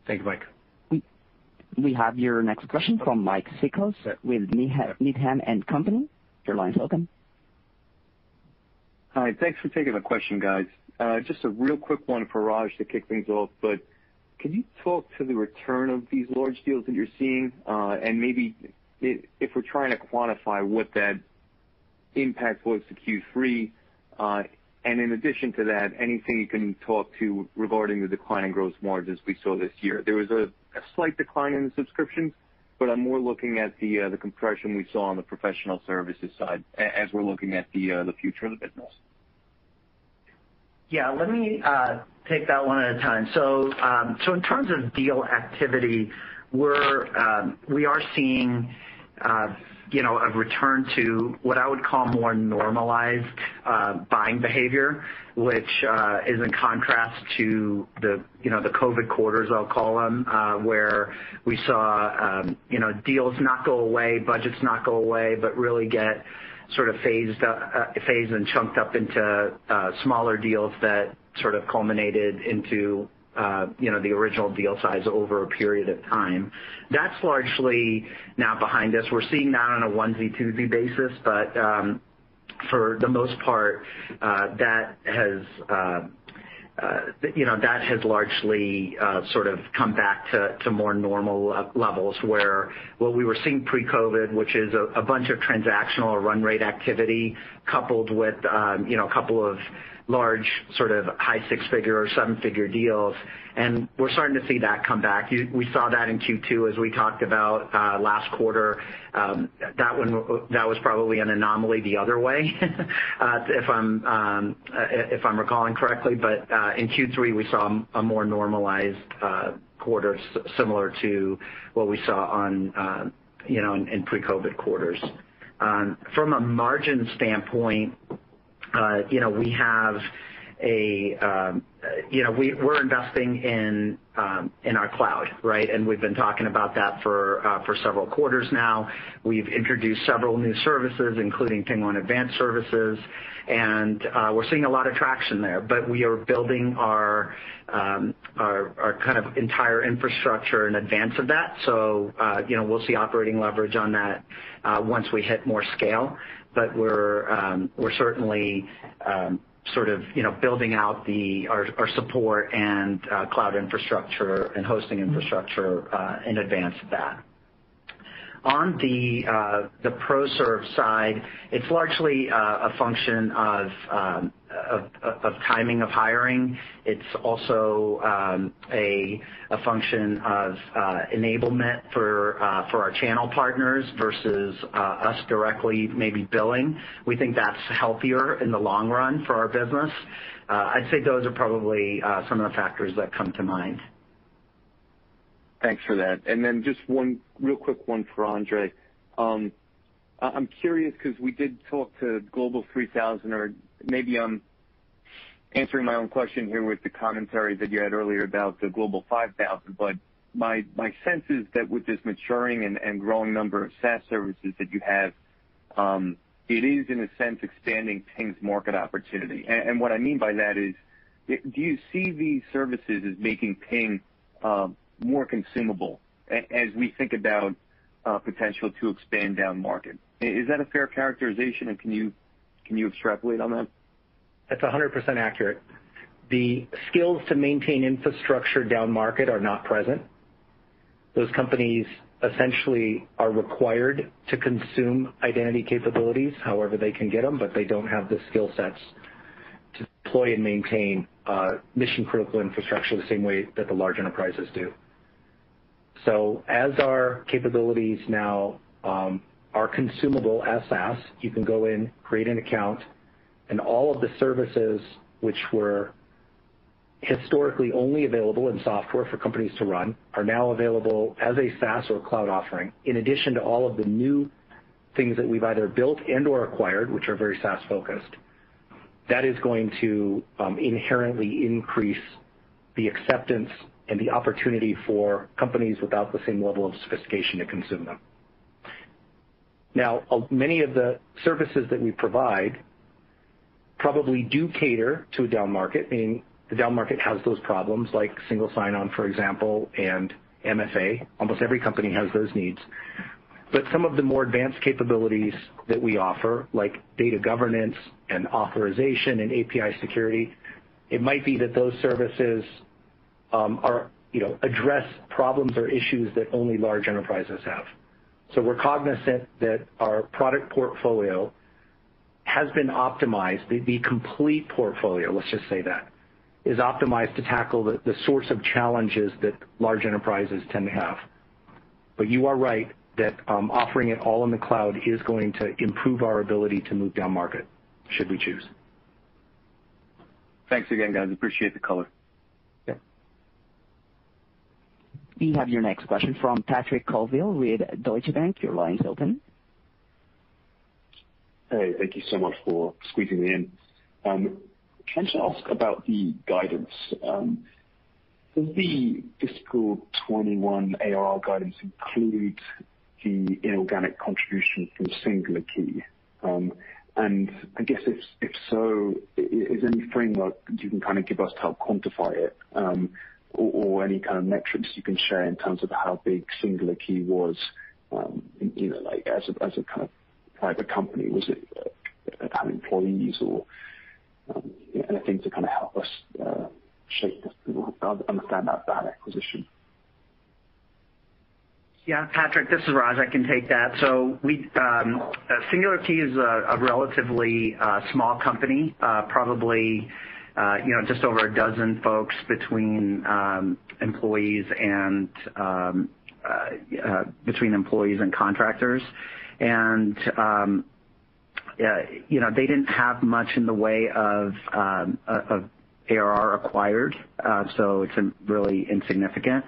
Thank you, Mike.
We have your next question from Mike Cikos with Needham & Company. Your line's open.
Hi. Thanks for taking the question, guys. Uh, just a real quick one for Raj to kick things off, but can you talk to the return of these large deals that you're seeing? Uh, maybe if we're trying to quantify what that impact was to Q3, in addition to that, anything you can talk to regarding the decline in gross margins we saw this year. There was a slight decline in the subscriptions, but I'm more looking at the uh, compression we saw on the professional services side as we're looking at uh, the future of the business.
Yeah, let me uh, take that one at a time. Um, in terms of deal activity, um, we are seeing you know, a return to what I would call more normalized uh, buying behavior, which uh, is in contrast to the, you know, the COVID quarters, I'll call them, uh, where we saw, um, you know, deals not go away, budgets not go away, but really get sort of phased phased and chunked up into smaller deals that sort of culminated into uh, the original deal size over a period of time. That's largely now behind us. We're seeing that on a onesie-twosie basis, but um, for the most part, uh, uh, that has largely sort of come back to more normal levels, where what we were seeing pre-COVID, which is a bunch of transactional or run rate activity coupled with um, a couple of large sort of high six-figure or seven-figure deals, and we're starting to see that come back. We saw that in Q2 as we talked about uh, last quarter. Um, that was probably an anomaly the other way [laughs] uh, um, uh, if I'm recalling correctly. In Q3, we saw a more normalized quarter similar to what we saw in pre-COVID quarters. Um, from a margin standpoint, we have a, um, you know we're investing um, in our cloud, right? We've been talking about that uh, for several quarters now. We've introduced several new services, including PingOne Advanced Services, and uh, we're seeing a lot of traction there. We are building um, our kind of entire infrastructure in advance of that. Uh, you know, We'll see operating leverage on that once we hit more scale. But We're um, certainly um, sort of building out our support and uh, cloud infrastructure and hosting infrastructure uh, in advance of that. On the uh, ProServ side, it's largely a function of um, of timing of hiring. It's also um, a function of uh, enablement uh, for our channel partners versus uh, us directly maybe billing. We think that's healthier in the long run for our business. I'd say those are probably some of the factors that come to mind.
Thanks for that. Then just one real quick one for Andre. Um, I'm curious because we did talk to Global 3000, or. Maybe I'm answering my own question here with the commentary that you had earlier about the Global 5000, but my sense is that with this maturing and growing number of SaaS services that you have, um, it is, in a sense, expanding Ping's market opportunity. What I mean by that is, do you see these services as making Ping um, more consumable as we think about uh, potential to expand down market? Is that a fair characterization, and can you can you extrapolate on that? That's
100% accurate. The skills to maintain infrastructure down market are not present. Those companies essentially are required to consume identity capabilities however they can get them, but they don't have the skill sets to deploy and maintain uh, mission-critical infrastructure the same way that the large enterprises do. As our capabilities now um, our consumable as SaaS. You can go in, create an account, and all of the services which were historically only available in software for companies to run are now available as a SaaS or cloud offering, in addition to all of the new things that we've either built and/or acquired, which are very SaaS-focused. That is going to um, inherently increase the acceptance and the opportunity for companies without the same level of sophistication to consume them. Now, uh, many of the services that we provide probably do cater to a down market, meaning the down market has those problems like single sign-on, for example, and MFA. Almost every company has those needs. But Some of the more advanced capabilities that we offer, like data governance and authorization and API security, it might be that those services um, are, you know, address problems or issues that only large enterprises have. We're cognizant that our product portfolio has been optimized. The complete portfolio, let's just say that, is optimized to tackle the sorts of challenges that large enterprises tend to have. You are right that um, offering it all in the cloud is going to improve our ability to move down market, should we choose.
Thanks again, guys. Appreciate the color.
We have your next question from Patrick Colville with Deutsche Bank. Your line's open.
Hey, thank you so much for squeezing me in. Um, can I just ask about the guidance? Um, does the fiscal 2021 ARR guidance include the inorganic contribution from Singular Key? Um, I guess if so, is there any framework you can kind of give us to help quantify it? or any kind of metrics you can share in terms of how big Singular Key was, um, you know, like as a kind of private company. Was it uh, had employees or um, anything to kind of help us uh, shape uh, understand that acquisition?
Yeah, Patrick, this is Raj. I can take that. Um, Singular Key is a relatively small company, probably just over a dozen folks between um, um, uh, uh, employees and contractors. Um, uh, they didn't have much in the way of ARR acquired, so it's really insignificant.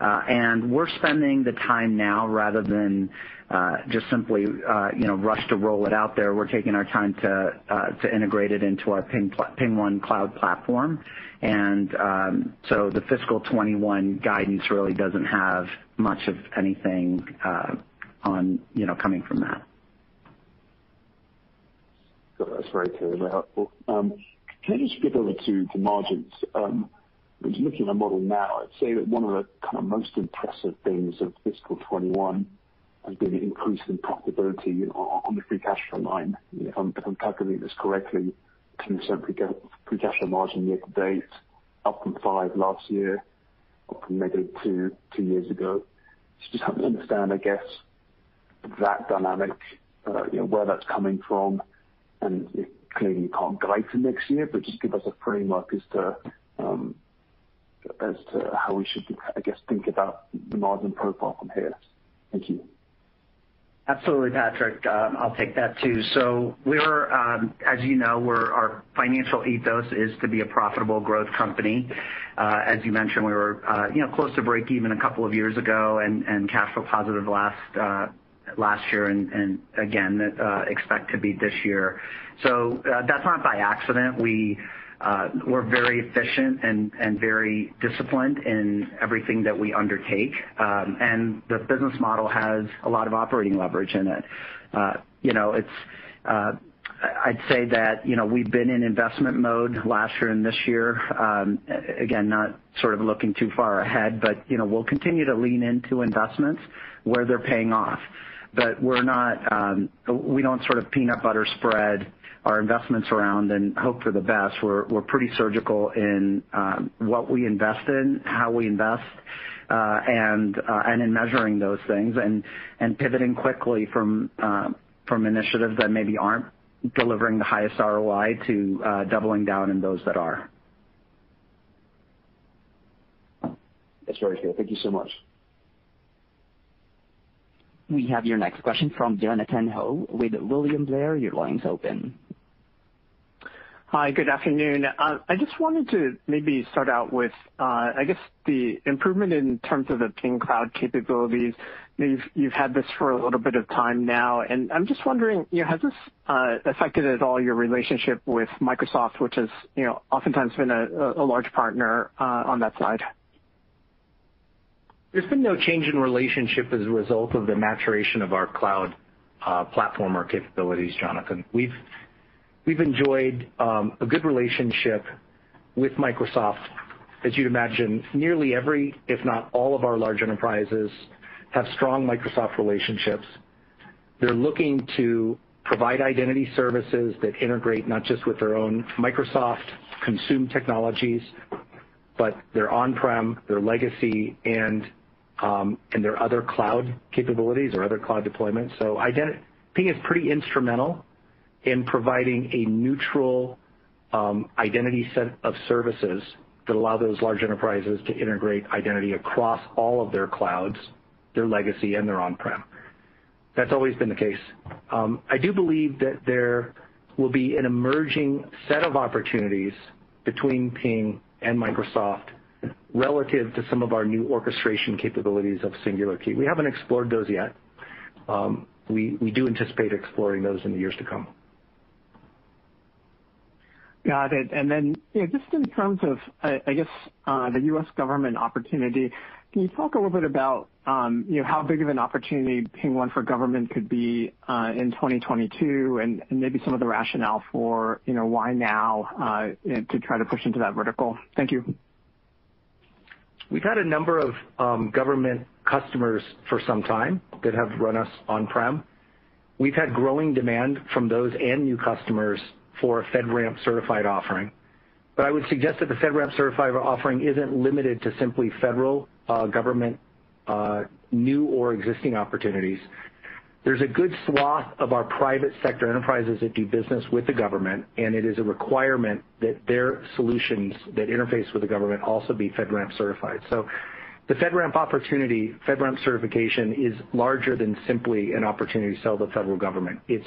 Uh, we're spending the time now rather than uh, just simply uh, rush to roll it out there. We're taking our time to integrate it into our PingOne Cloud platform. Um, the fiscal 2021 guidance really doesn't have much of anything coming from that.
That's very clear and very helpful. Um, can I just skip over to margins? Um, looking at the model now. I'd say that one of the kind of most impressive things of fiscal 2021 has been the increase in profitability on the free cash flow line. If I'm calculating this correctly, 10% free cash flow margin year to date, up from 5% last year, up from -2% two years ago. Just help me understand, I guess, that dynamic, uh, where that's coming from, and clearly you can't guide for next year, but just give us a framework as to um, as to how we should, I guess, think about the margin profile from here. Thank you. Absolutely, Patrick.
Um, I'll take that too. Um, as you know, our financial ethos is to be a profitable growth company. Uh, as you mentioned, we were uh, close to breakeven a couple of years ago and cash flow positive last uh, year and again, expect to be this year. That's not by accident. We uh, we're very efficient and very disciplined in everything that we undertake. Um, the business model has a lot of operating leverage in it. Uh, uh, I'd say that we've been in investment mode last year and this year. Um, again, not sort of looking too far ahead, but we'll continue to lean into investments where they're paying off. Um, we don't sort of peanut butter spread our investments around and hope for the best. We're pretty surgical in um, what we invest in, how we invest, uh, uh, and in measuring those things and pivoting quickly uh, from initiatives that maybe aren't delivering the highest ROI to doubling down in those that are.
That's very clear. Thank you so much.
We have your next question from Jonathan Ho with William Blair. Your line's open.
Hi, good afternoon. Uh, I just wanted to maybe start out with, uh, I guess the improvement in terms of the Ping Cloud capabilities. You've had this for a little bit of time now, and I'm just wondering, has this uh, affected at all your relationship with Microsoft, which has oftentimes been a large partner on that side?
There's been no change in relationship as a result of the maturation of our cloud platform or capabilities, Jonathan. We've we've enjoyed um, a good relationship with Microsoft. As you'd imagine, nearly every, if not all of our large enterprises have strong Microsoft relationships. They're looking to provide identity services that integrate not just with their own Microsoft consume technologies, but their on-prem, their legacy, and um, and their other cloud capabilities or other cloud deployments. So, Ping is pretty instrumental in providing a neutral um, identity set of services that allow those large enterprises to integrate identity across all of their clouds, their legacy, and their on-prem. That's always been the case. Um, I do believe that there will be an emerging set of opportunities between Ping and Microsoft relative to some of our new orchestration capabilities of Singular Key. We haven't explored those yet. Um, we do anticipate exploring those in the years to come.
Got it. then, Just in terms of, I guess, uh, the U.S. government opportunity, can you talk a little bit about um, how big of an opportunity PingOne for Government could be uh, in 2022 and maybe some of the rationale for why now uh, to try to push into that vertical? Thank you.
We've had a number of um, government customers for some time that have run us on-prem. We've had growing demand from those and new customers for a FedRAMP certified offering. but I would suggest that the FedRAMP certified offering isn't limited to simply federal uh, government uh, new or existing opportunities. There's a good swath of our private sector enterprises that do business with the government, and it is a requirement that their solutions that interface with the government also be FedRAMP certified. So, The FedRAMP opportunity, FedRAMP certification, is larger than simply an opportunity to sell to the federal government. It's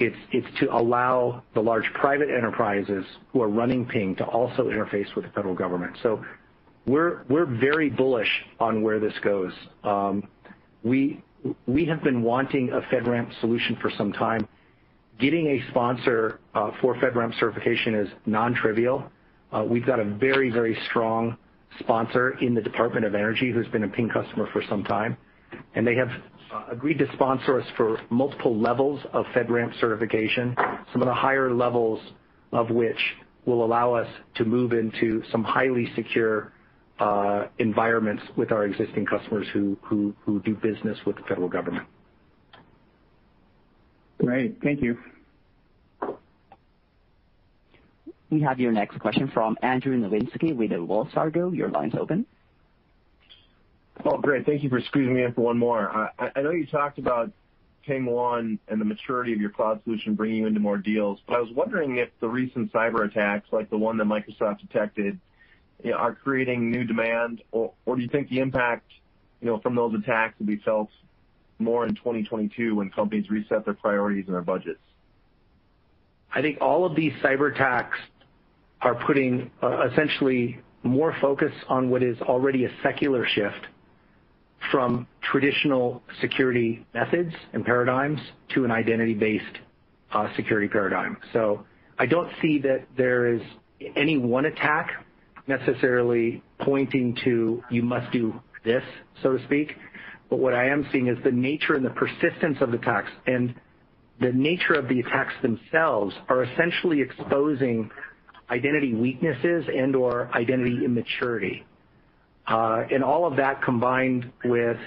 it's to allow the large private enterprises who are running Ping to also interface with the federal government. So, We're very bullish on where this goes. Um, we have been wanting a FedRAMP solution for some time. Getting a sponsor uh, for FedRAMP certification is non-trivial. Uh, we've got a very, very strong sponsor in the Department of Energy who's been a Ping customer for some time, and they have uh, agreed to sponsor us for multiple levels of FedRAMP certification, some of the higher levels of which will allow us to move into some highly secure uh, environments with our existing customers who do business with the federal government.
Great. Thank you.
We have your next question from Andrew Nowinski with Wells Fargo. Your line's open.
Oh, great. Thank you for squeezing me in for one more. I know you talked about PingOne and the maturity of your cloud solution bringing you into more deals, but I was wondering if the recent cyber attacks, like the one that Microsoft detected, are creating new demand, or do you think the impact you know, from those attacks will be felt more in 2022 when companies reset their priorities and their budgets?
I think all of these cyber attacks are putting uh, essentially more focus on what is already a secular shift from traditional security methods and paradigms to an identity-based uh, security paradigm. I don't see that there is any one attack necessarily pointing to, you must do this, so to speak. What I am seeing is the nature and the persistence of attacks and the nature of the attacks themselves are essentially exposing identity weaknesses and/or identity immaturity. Uh, all of that combined with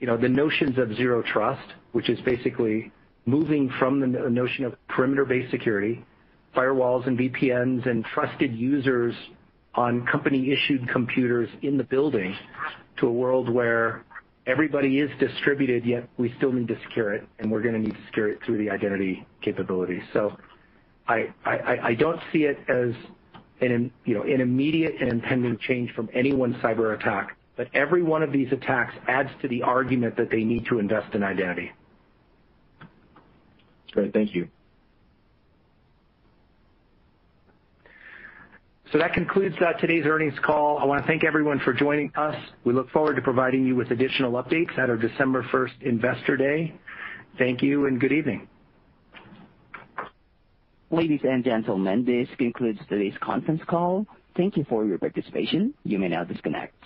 the notions of Zero Trust, which is basically moving from the notion of perimeter-based security, firewalls and VPNs, and trusted users on company-issued computers in the building to a world where everybody is distributed, yet we still need to secure it, and we're going to need to secure it through the identity capability. I don't see it as an immediate and impending change from any one cyber attack, but every one of these attacks adds to the argument that they need to invest in identity.
Great. Thank you.
That concludes uh, today's earnings call. I want to thank everyone for joining us. We look forward to providing you with additional updates at our December 1st Investor Day. Thank you and good evening.
Ladies and gentlemen, this concludes today's conference call. Thank you for your participation. You may now disconnect.